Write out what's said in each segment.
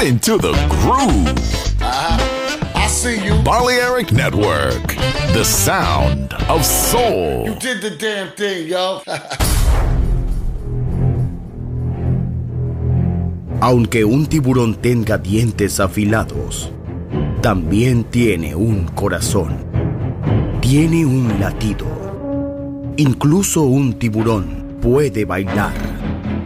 Get into the groove. I see you. Balearic Network, the sound of soul. You did the damn thing, yo. Aunque un tiburón tenga dientes afilados, también tiene un corazón. Tiene un latido. Incluso un tiburón puede bailar.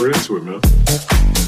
We're into it, man.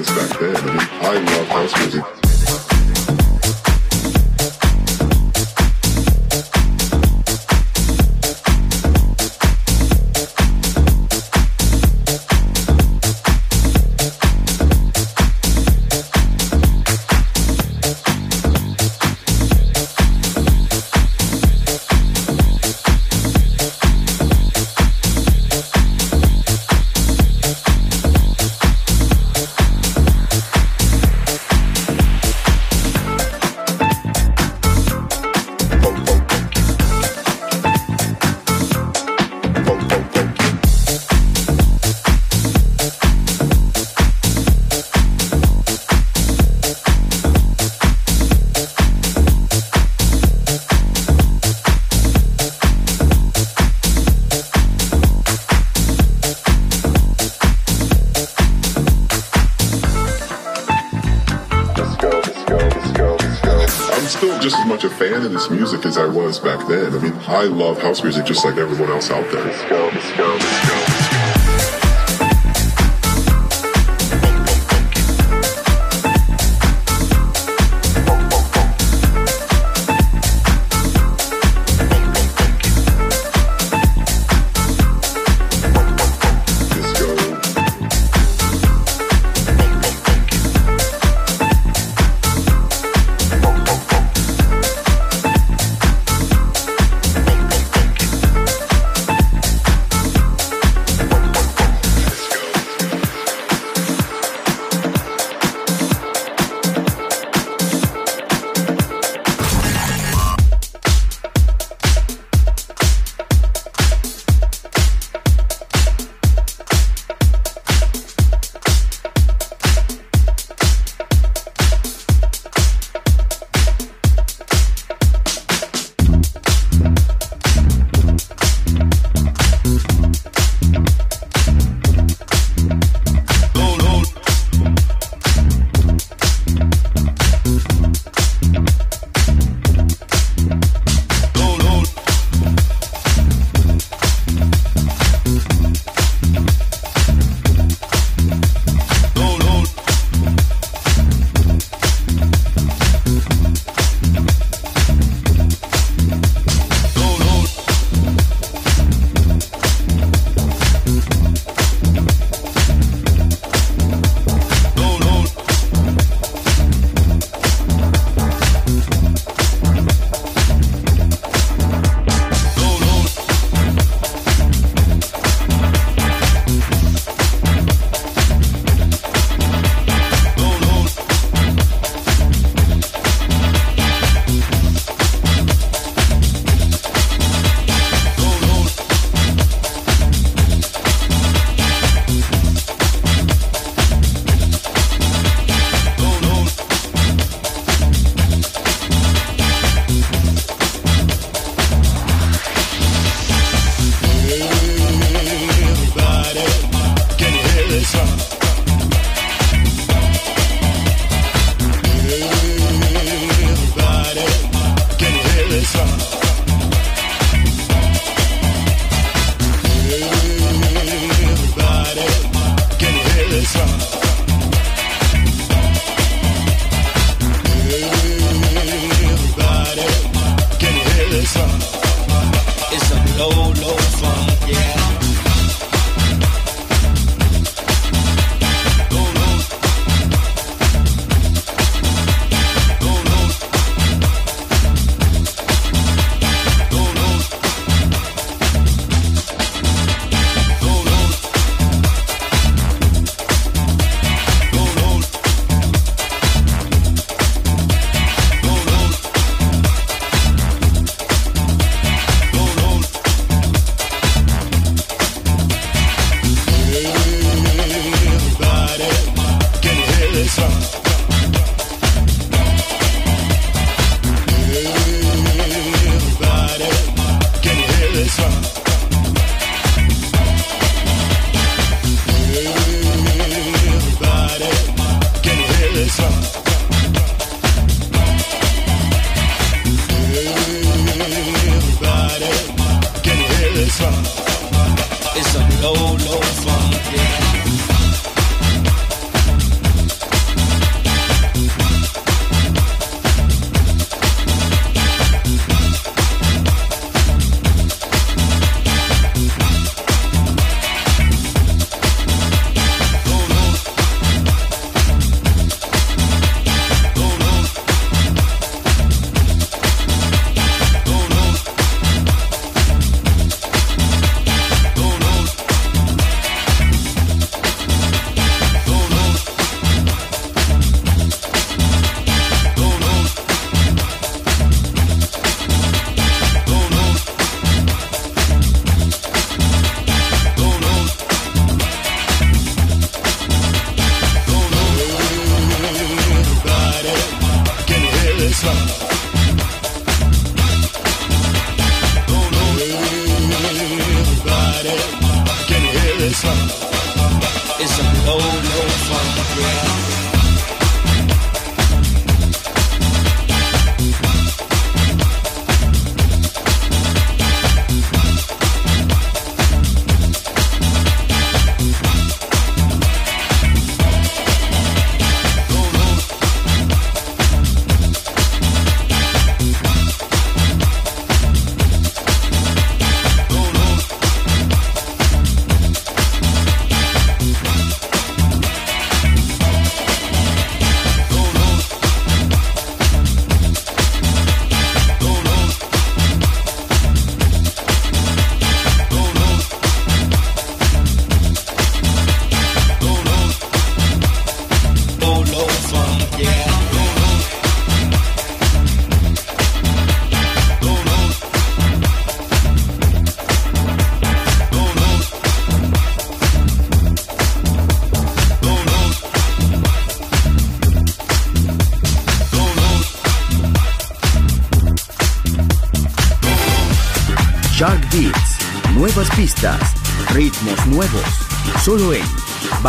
I love house music just like everyone else out there. Everybody, can you hear this? It's a low, low funk, yeah.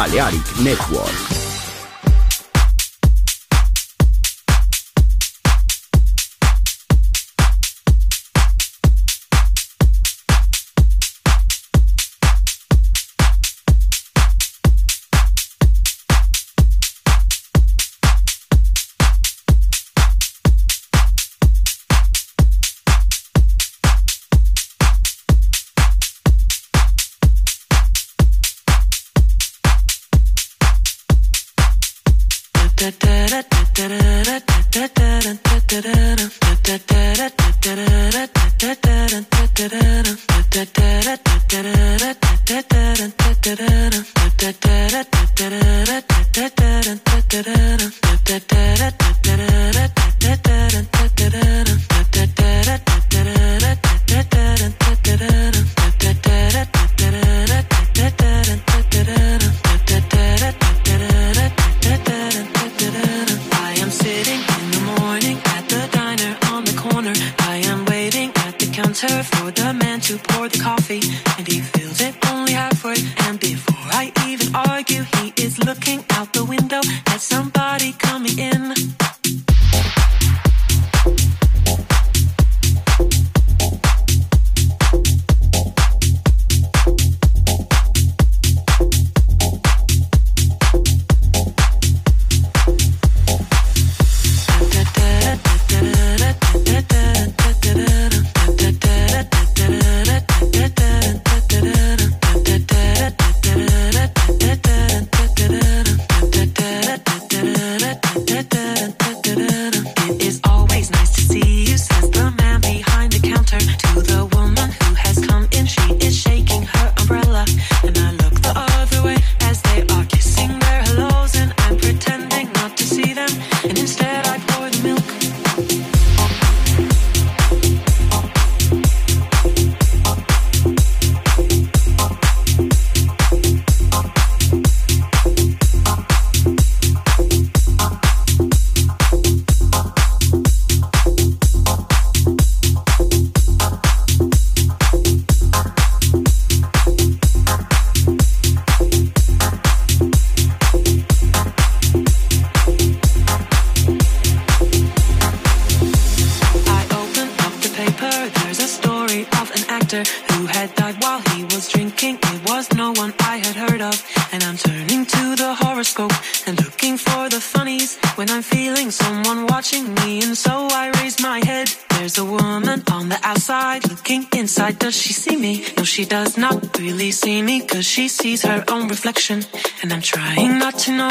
Balearic Network.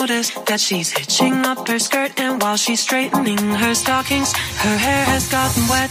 notice that she's hitching up her skirt, and while she's straightening her stockings, her hair has gotten wet.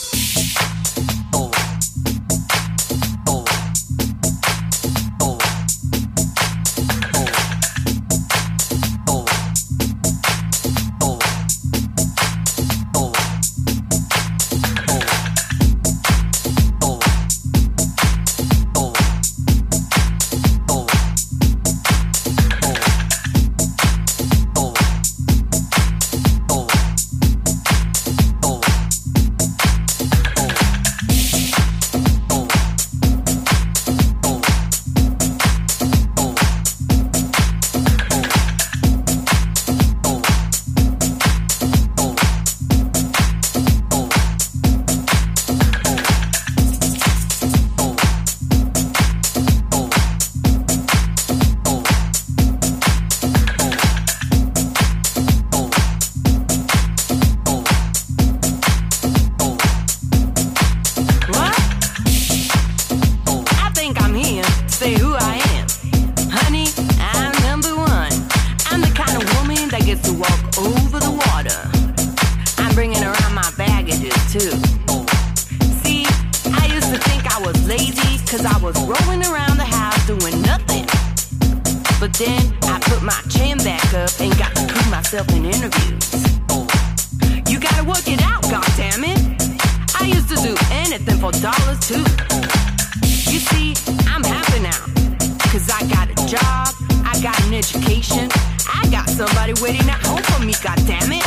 Somebody waiting at home for me, God damn it.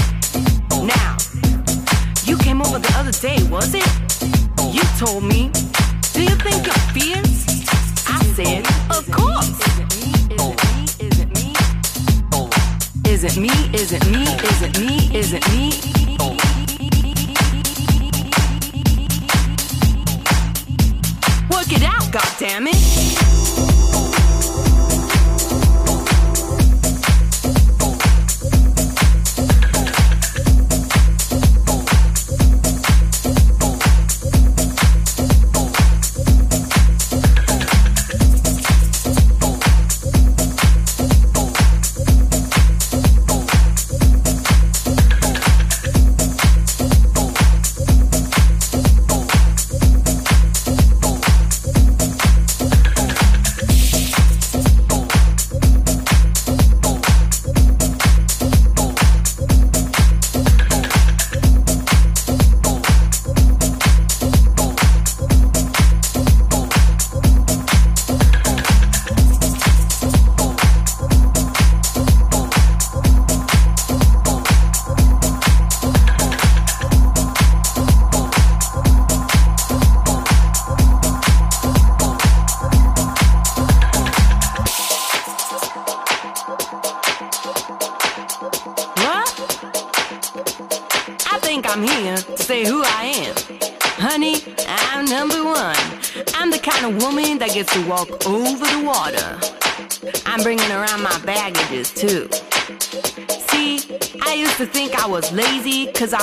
Now, you came over the other day, was it? You told me, do you think you're fierce? I said, of course. Is it me? Is it me? Is it me? Is it me? Is it me? Is it? Work it out, goddammit.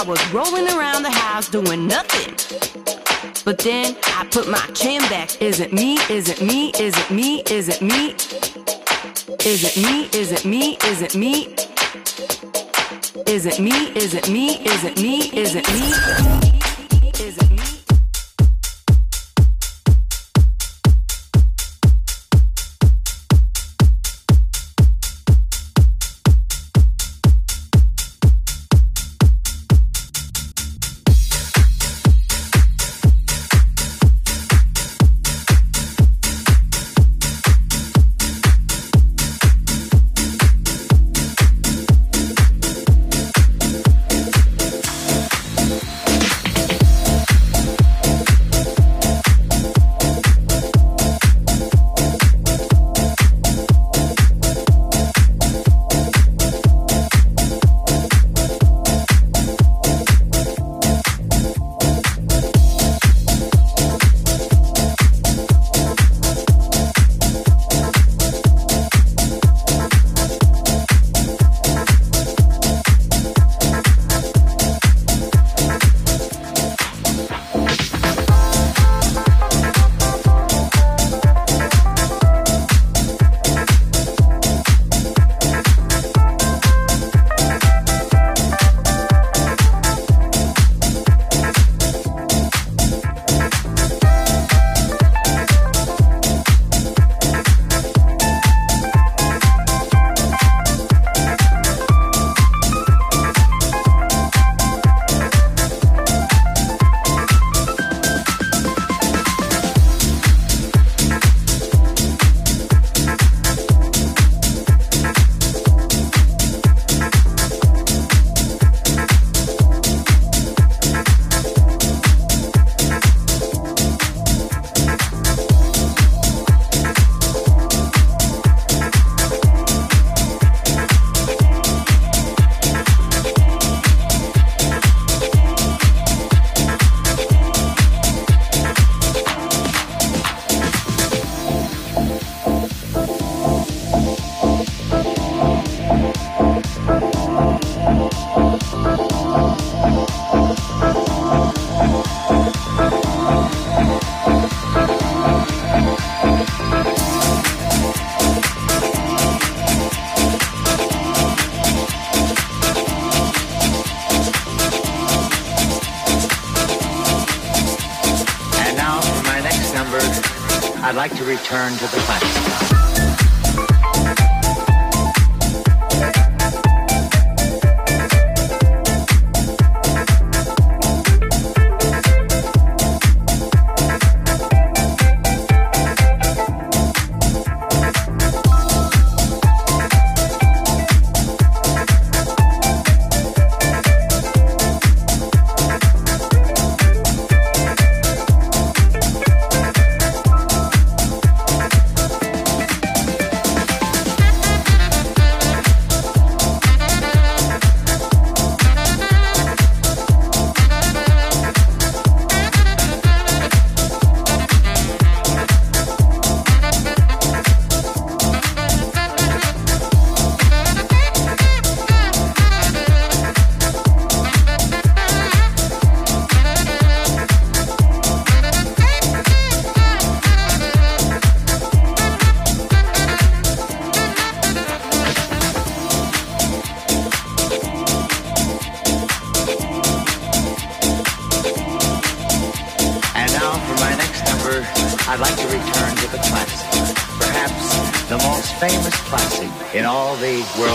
Was rolling around the house doing nothing. But then I put my chin back. Is it me? Is it me? Is it me? Is it me? Is it me? Is it me? Is it me? Is it me? Is it me? Is it me? Is it me? return to the these words.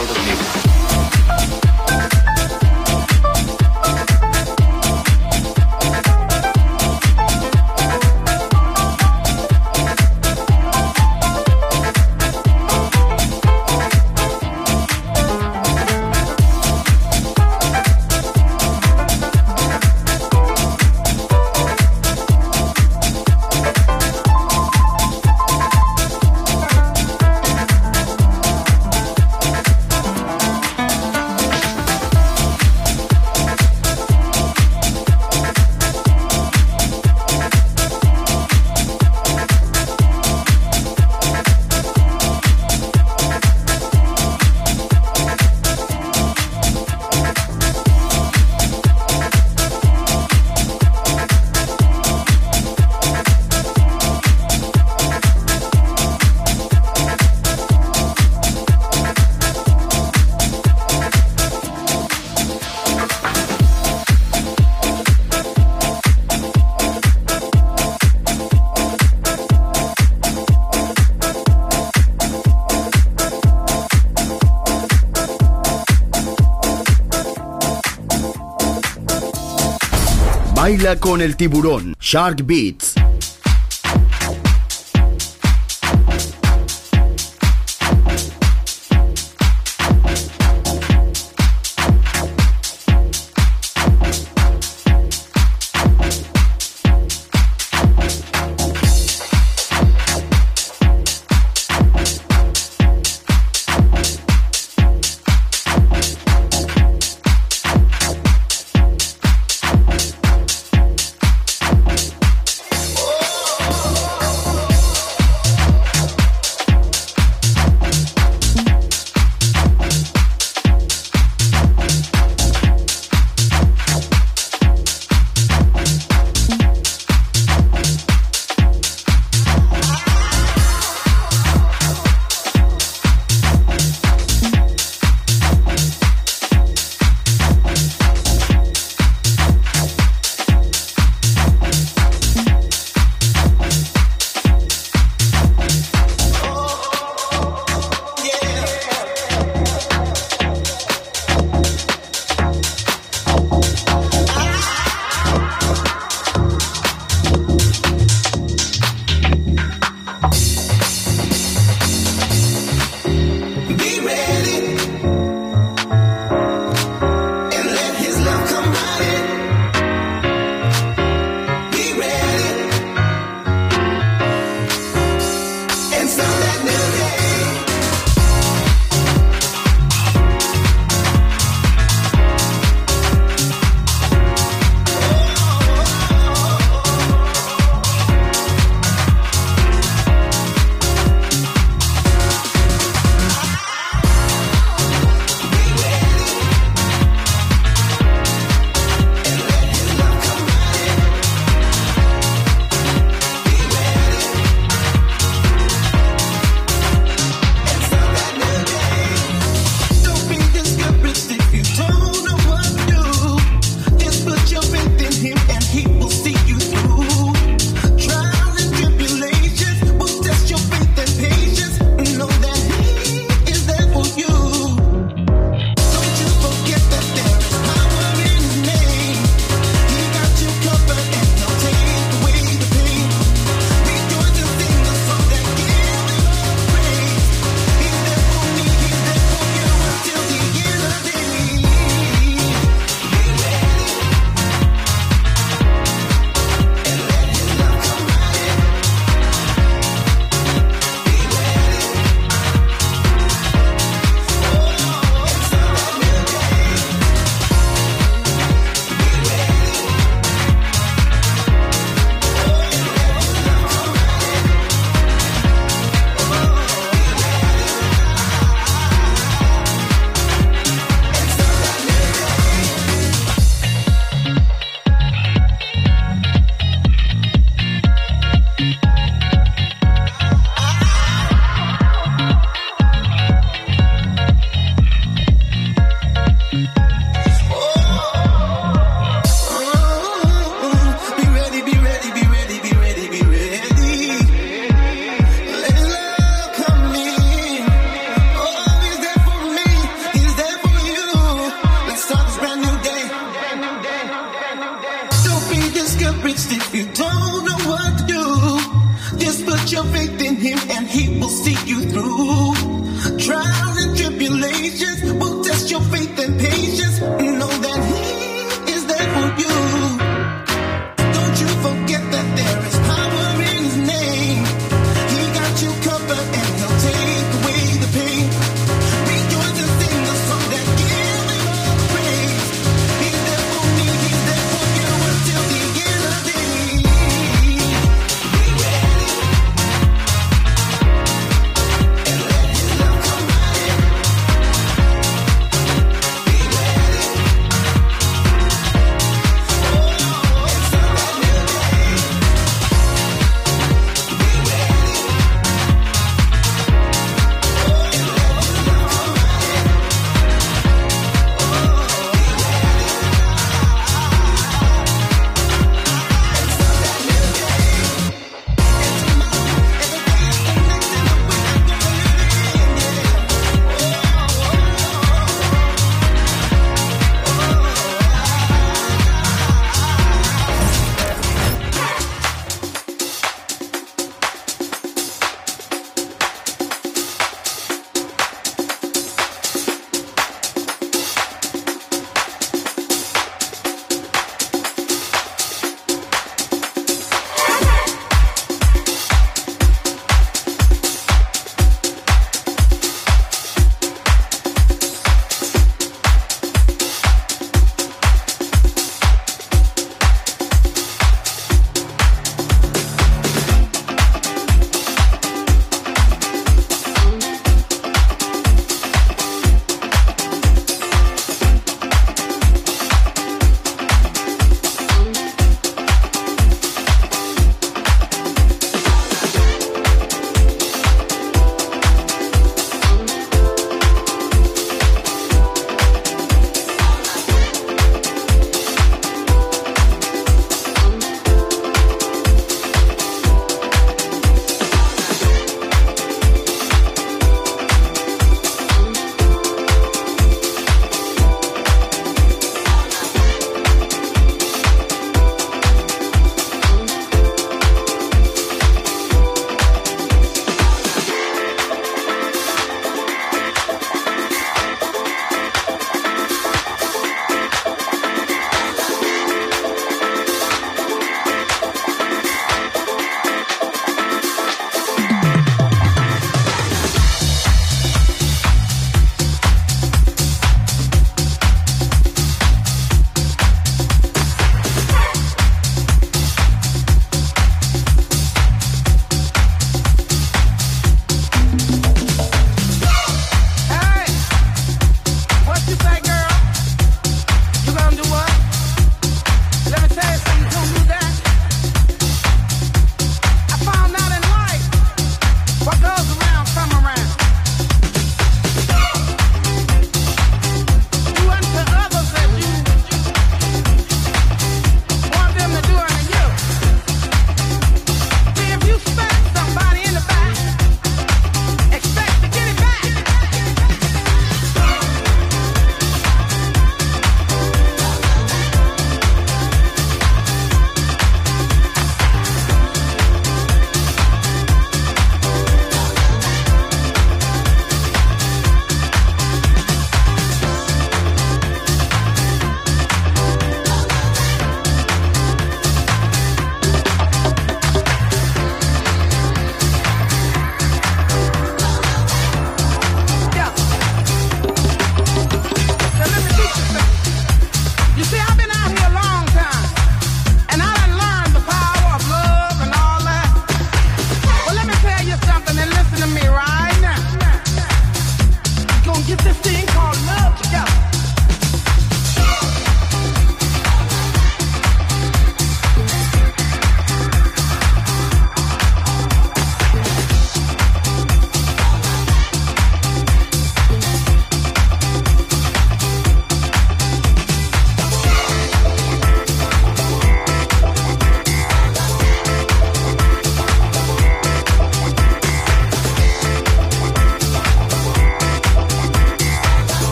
con el tiburón. Shark Beats. faith in Him and He will see you through. Trials and tribulations will test your faith and patience. Mm.